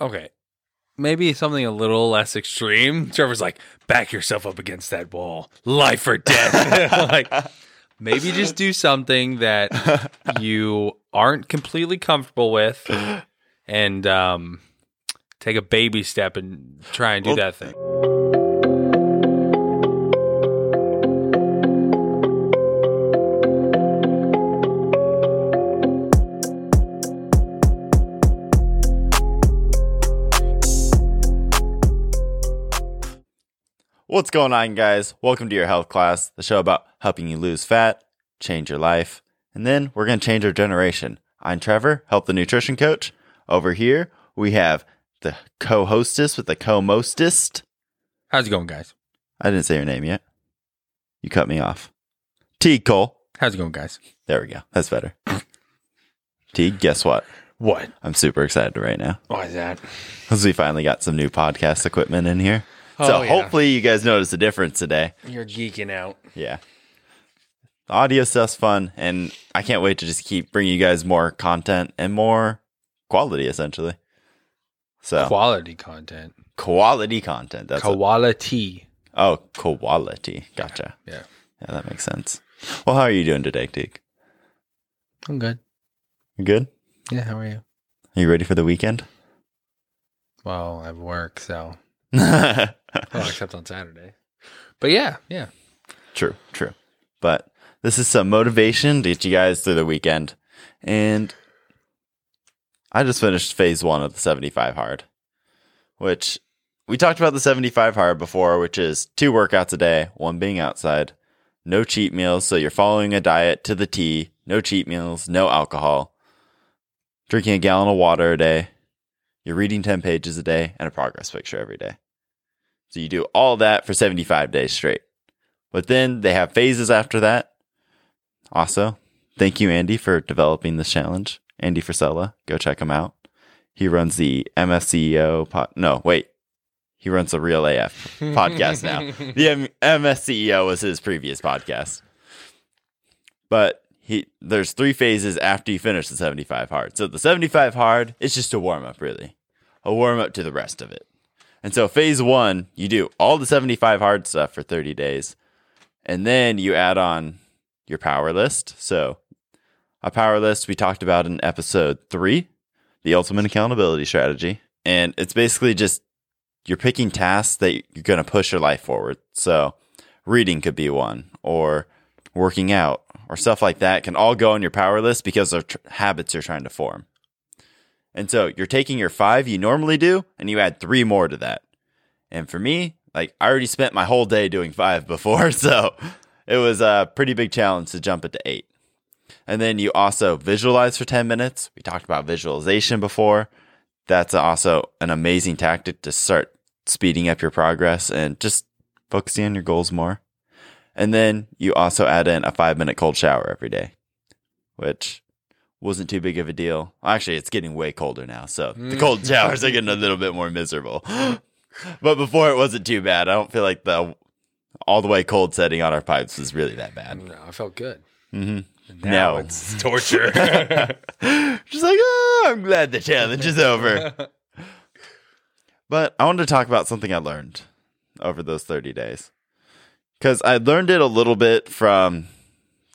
Okay. Maybe something a little less extreme. Trevor's like, back yourself up against that wall. Life or death. like maybe just do something that you aren't completely comfortable with and um take a baby step and try and do Well- that thing. What's going on, guys? Welcome to your health class, the show about helping you lose fat, change your life, and then we're going to change our generation. I'm Trevor, health the nutrition coach. Over here, we have the co hostess with the co mostest. How's it going, guys? I didn't say your name yet. You cut me off. Teague Cole. How's it going, guys? There we go. That's better. Teague, guess what? What? I'm super excited right now Why is that? because we finally got some new podcast equipment in here. Oh, so Oh, yeah. hopefully you guys notice the difference today. You're geeking out. Yeah. The audio stuff's fun, and I can't wait to just keep bringing you guys more content and more quality, essentially. So, Quality content. quality content. That's what- Quality. oh, quality. Gotcha. Yeah. Yeah, that makes sense. Well, how are you doing today, Teague? I'm good. You good? Yeah, how are you? Are you ready for the weekend? Well, I have work, so well, except on Saturday. But yeah, yeah. true. True. But this is some motivation to get you guys through the weekend. And I just finished phase one of the 75 hard, which we talked about the 75 hard before, which is two workouts a day, one being outside, no cheat meals. So you're following a diet to the T, no cheat meals, no alcohol, drinking a gallon of water a day, you're reading 10 pages a day, and a progress picture every day. So you do all that for 75 days straight. But then they have phases after that. Also, thank you, Andy, for developing this challenge. Andy Frisella, go check him out. He runs the MFCEO pod. No, wait. He runs the Real AF podcast now. The M- MFCEO was his previous podcast. But he there's three phases after you finish the 75 hard. So the 75 hard is just a warm up, really. A warm up to the rest of it. And so phase one, you do all the 75 hard stuff for 30 days. And then you add on your power list. So a power list we talked about in episode three, the ultimate accountability strategy. And it's basically just you're picking tasks that you're going to push your life forward. So reading could be one, or working out, or stuff like that can all go on your power list because of tr- habits you're trying to form. And so you're taking your five you normally do, and you add three more to that. And for me, like I already spent my whole day doing five before, so it was a pretty big challenge to jump it to eight. And then you also visualize for 10 minutes. We talked about visualization before. That's also an amazing tactic to start speeding up your progress and just focusing on your goals more. And then you also add in a five minute cold shower every day, which wasn't too big of a deal. Actually, it's getting way colder now, so the cold showers are getting a little bit more miserable. but before it wasn't too bad. I don't feel like the all the way cold setting on our pipes was really that bad. No, I felt good. hmm Now No. it's torture. Just like, oh, I'm glad the challenge is over. but I wanted to talk about something I learned over those 30 days. Because I learned it a little bit from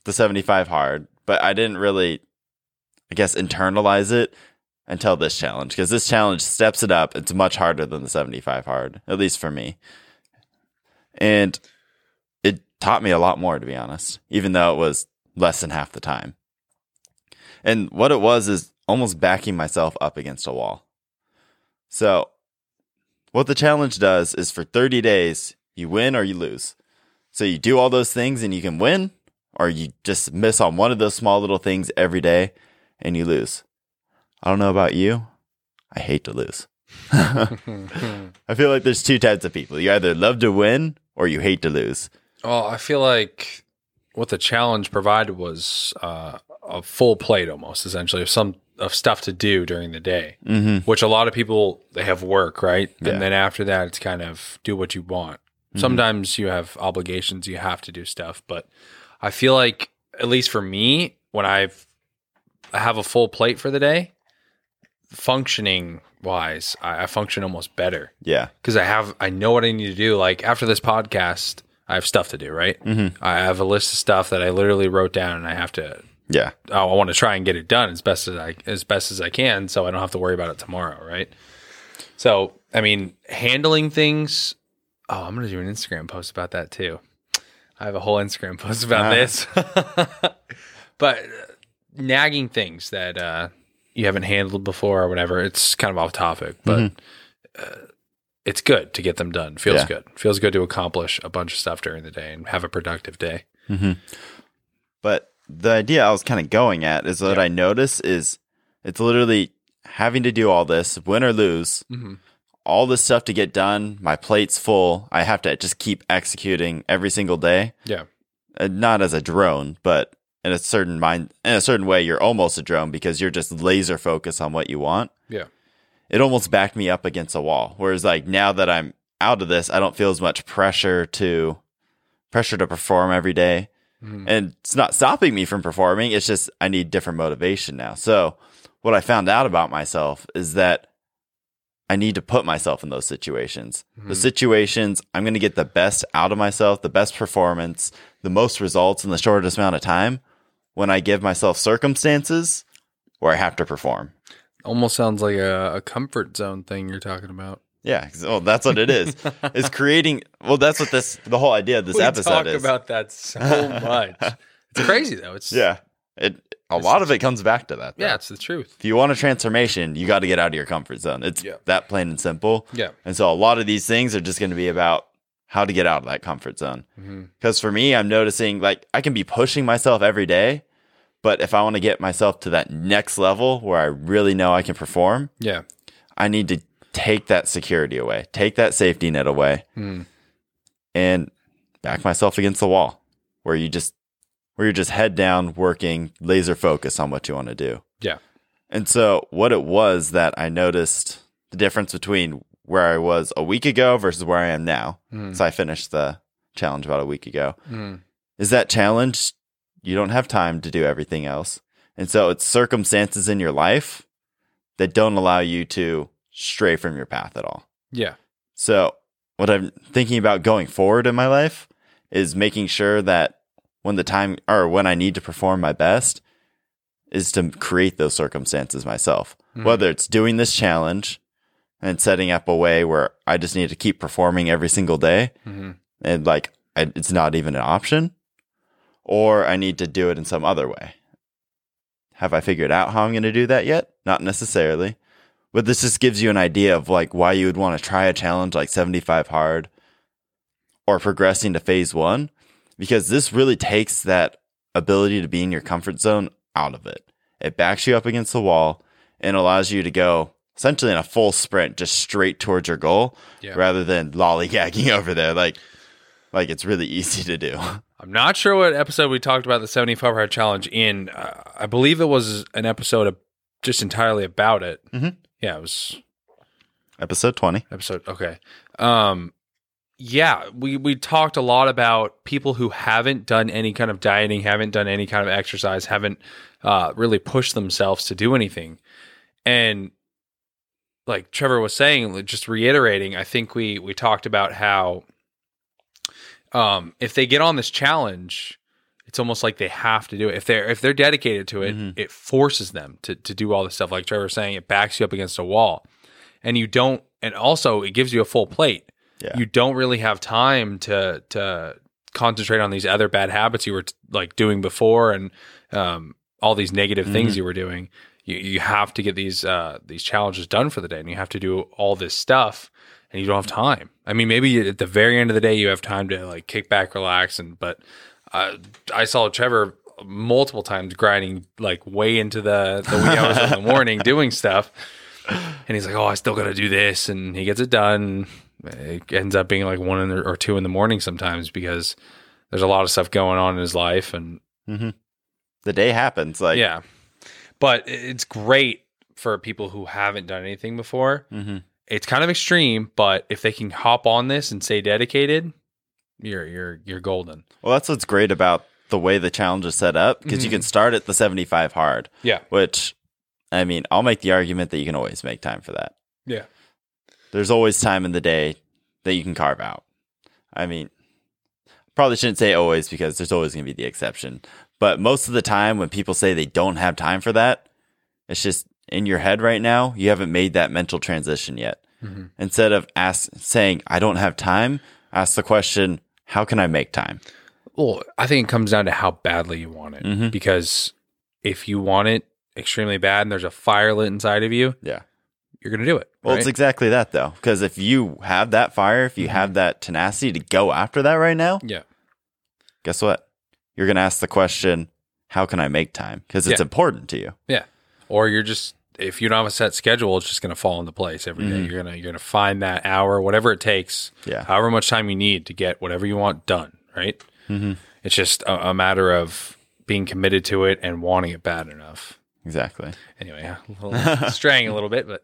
the 75 hard, but I didn't really, I guess, internalize it until this challenge. Because this challenge steps it up. It's much harder than the 75 hard, at least for me. And it taught me a lot more, to be honest, even though it was less than half the time. And what it was is almost backing myself up against a wall. So, what the challenge does is for 30 days, you win or you lose. So, you do all those things and you can win, or you just miss on one of those small little things every day and you lose. I don't know about you. I hate to lose. I feel like there's two types of people. You either love to win or you hate to lose. well, I feel like what the challenge provided was uh, a full plate almost, essentially, of some of stuff to do during the day. Mm-hmm. Which a lot of people they have work, right? Yeah. And then after that, it's kind of do what you want. Sometimes you have obligations, you have to do stuff, but I feel like at least for me, when I've I have a full plate for the day, functioning wise, I, I function almost better Yeah. because I have I know what I need to do. Like after this podcast, I have stuff to do. Right, mm-hmm. I have a list of stuff that I literally wrote down, and I have to. Yeah. Oh, I want to try and get it done as best as I as best as I can, so I don't have to worry about it tomorrow. Right. So I mean, handling things. Oh, I'm gonna do an Instagram post about that too. I have a whole Instagram post about this. but uh, nagging things that uh, you haven't handled before or whatever, it's kind of off topic, but uh, it's good to get them done. Feels Yeah. good. Feels good to accomplish a bunch of stuff during the day and have a productive day. But the idea I was kind of going at is what Yeah. I notice is it's literally having to do all this, win or lose, Mhm. All this stuff to get done. My plate's full. I have to just keep executing every single day. Yeah. Uh, not as a drone, but in a certain mind, in a certain way, you're almost a drone because you're just laser focused on what you want. Yeah. It almost backed me up against a wall. Whereas like now that I'm out of this, I don't feel as much pressure to pressure to perform every day. Mhm. And it's not stopping me from performing. It's just I need different motivation now. So what I found out about myself is that I need to put myself in those situations. The mm-hmm. situations I'm going to get the best out of myself, the best performance, the most results in the shortest amount of time when I give myself circumstances where I have to perform. Almost sounds like a, a comfort zone thing you're talking about. Yeah, well, that's what it is. is creating. Well, that's what this the whole idea of this we episode talk is. about that so much. it's crazy though. It's yeah, it a lot of it comes back to that. though. yeah, it's the truth. if you want a transformation, you got to get out of your comfort zone. It's Yeah. that plain and simple. Yeah. And so a lot of these things are just going to be about how to get out of that comfort zone. Because for me, I'm noticing like I can be pushing myself every day, but if I want to get myself to that next level where I really know I can perform, Yeah. I need to take that security away, take that safety net away, Mm. and back myself against the wall where you just where you're just head down working laser focus on what you want to do. Yeah. And so what it was that I noticed the difference between where I was a week ago versus where I am now. Mm. So I finished the challenge about a week ago. Mm. Is that challenge you don't have time to do everything else. And so it's circumstances in your life that don't allow you to stray from your path at all. Yeah. So, what I'm thinking about going forward in my life is making sure that when the time or when I need to perform my best is to create those circumstances myself. Mhm. Whether it's doing this challenge and setting up a way where I just need to keep performing every single day hmm and like I, it's not even an option, or I need to do it in some other way. Have I figured out how I'm going to do that yet? Not necessarily. But this just gives you an idea of like why you would want to try a challenge like 75 hard or progressing to phase one, because this really takes that ability to be in your comfort zone out of it. It backs you up against the wall and allows you to go essentially in a full sprint just straight towards your goal Yeah. rather than lollygagging over there. Like, like it's really easy to do. I'm not sure what episode we talked about the 75 hard challenge in. Uh, I believe it was an episode of just entirely about it. Mhm. Yeah, it was Episode 20. episode. Okay. Um, yeah, we we talked a lot about people who haven't done any kind of dieting, haven't done any kind of exercise, haven't uh, really pushed themselves to do anything, and like Trevor was saying, just reiterating, I think we we talked about how um, if they get on this challenge, it's almost like they have to do it. If they're if they're dedicated to it, Mhm. it forces them to to do all this stuff. Like Trevor was saying, it backs you up against a wall, and you don't. And also, it gives you a full plate. Yeah. You don't really have time to to concentrate on these other bad habits you were like doing before, and um, all these negative things you were doing. You you have to get these uh, these challenges done for the day, and you have to do all this stuff and you don't have time. I mean, maybe at the very end of the day, you have time to like kick back, relax, and but uh, I saw Trevor multiple times grinding like way into the the wee hours of the morning doing stuff, and he's like, "Oh, I still got to do this," and he gets it done. It ends up being like one in the, or two in the morning sometimes because there's a lot of stuff going on in his life, and The day happens. Like, yeah, but it's great for people who haven't done anything before. Mhm. It's kind of extreme, but if they can hop on this and stay dedicated, you're you're you're golden. Well, that's what's great about the way the challenge is set up because you Mhm. can start at the 75 hard, Yeah, which I mean, I'll make the argument that you can always make time for that. Yeah. There's always time in the day that you can carve out. I mean, probably shouldn't say always because there's always going to be the exception. But most of the time, when people say they don't have time for that, it's just in your head right now. You haven't made that mental transition yet. Mm-hmm. Instead of ask, saying, I don't have time, ask the question, how can I make time? Well, I think it comes down to how badly you want it. Mhm. Because if you want it extremely bad and there's a fire lit inside of you, Yeah. You're going to do it. Well, right? it's exactly that though. Because if you have that fire, if you have that tenacity to go after that right now, yeah. guess what? You're going to ask the question, how can I make time? Because it's Yeah. important to you. Yeah. Or you're just if you don't have a set schedule, it's just going to fall into place every day. You're gonna you're gonna find that hour, whatever it takes, Yeah. however much time you need to get whatever you want done. Right. Mm-hmm. It's just a, a matter of being committed to it and wanting it bad enough. Exactly. Anyway, a little straying a little bit, but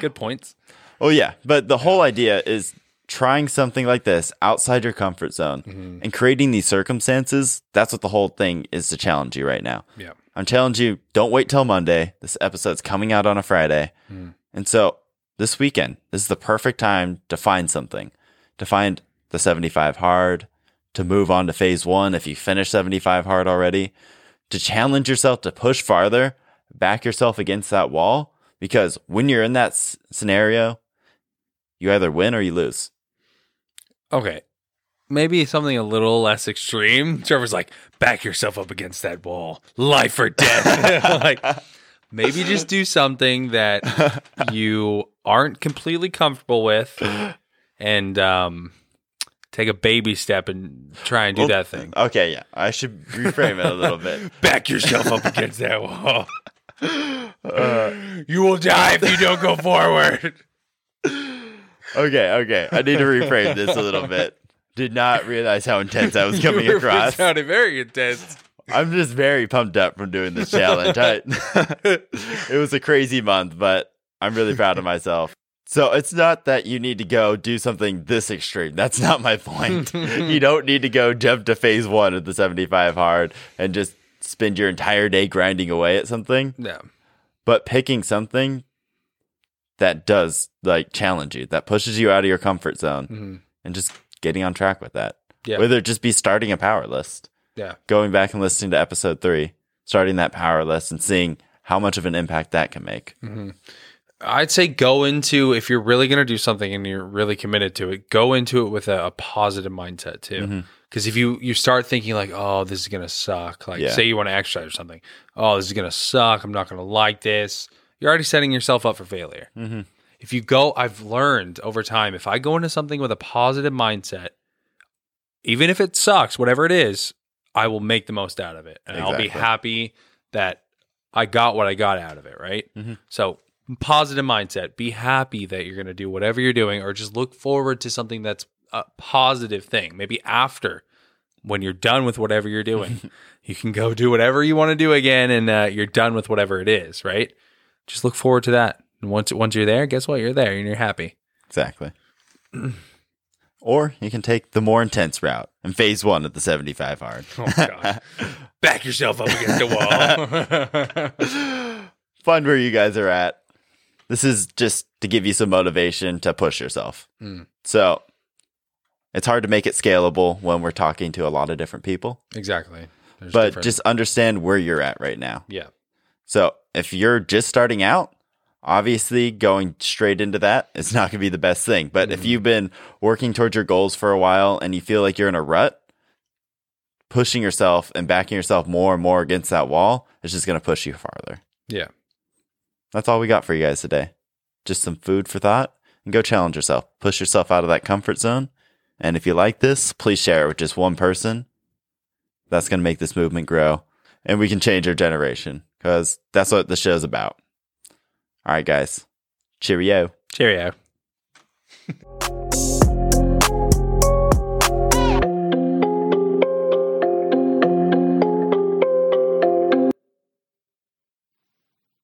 good points. Oh yeah, but the whole idea is trying something like this outside your comfort zone mm-hmm. and creating these circumstances. That's what the whole thing is to challenge you right now. Yeah. I'm challenging you, don't wait till Monday. This episode's coming out on a Friday. Mm. And so this weekend, this is the perfect time to find something, to find the 75 hard, to move on to phase one if you finish 75 hard already, to challenge yourself to push farther, back yourself against that wall. Because when you're in that s- scenario, you either win or you lose. Okay. Maybe something a little less extreme. Trevor's like, back yourself up against that wall. Life or death. like maybe just do something that you aren't completely comfortable with and um take a baby step and try and do Well, that thing. Okay, yeah. I should reframe it a little bit. Back yourself up against that wall. Uh, you will die if you don't go forward. Okay, okay. I need to reframe this a little bit. Did not realize how intense I was coming across. Sounded very intense. I'm just very pumped up from doing this challenge. I, it was a crazy month, but I'm really proud of myself. So it's not that you need to go do something this extreme. That's not my point. you don't need to go jump to phase one of the 75 hard and just spend your entire day grinding away at something. Yeah. But picking something that does like challenge you, that pushes you out of your comfort zone, Mhm. and just getting on track with that. Yeah. Whether it just be starting a power list Yeah. going back and listening to episode three, starting that power list and seeing how much of an impact that can make. I'd say go into if you're really going to do something and you're really committed to it, go into it with a, a positive mindset too. Mm-hmm. Because if you you start thinking like, oh, this is going to suck, like Yeah. say you want to exercise or something, oh, this is going to suck. I'm not going to like this. You're already setting yourself up for failure. Mm-hmm. If you go, I've learned over time, if I go into something with a positive mindset, even if it sucks, whatever it is, I will make the most out of it, and I'll be happy that I got what I got out of it. Right. Mhm. So positive mindset. Be happy that you're going to do whatever you're doing, or just look forward to something that's a positive thing. Maybe after when you're done with whatever you're doing, you can go do whatever you want to do again, and uh, you're done with whatever it is. Right. Just look forward to that. And once once you're there, guess what? You're there and you're happy. Exactly. or you can take the more intense route in phase one of the 75 hard. Oh god. Back yourself up against the wall. Find where you guys are at. This is just to give you some motivation to push yourself. Mm. So it's hard to make it scalable when we're talking to a lot of different people, exactly. There's but different- just understand where you're at right now. yeah. So if you're just starting out, obviously going straight into that is not going to be the best thing. But if mm-hmm. you've been working towards your goals for a while and you feel like you're in a rut, pushing yourself and backing yourself more and more against that wall is just going to push you farther. Yeah. That's all we got for you guys today. Just some food for thought and go challenge yourself. Push yourself out of that comfort zone. And if you like this, please share it with just one person. That's going to make this movement grow and we can change our generation because that's what the show's about. All right, guys. Cheerio. Cheerio.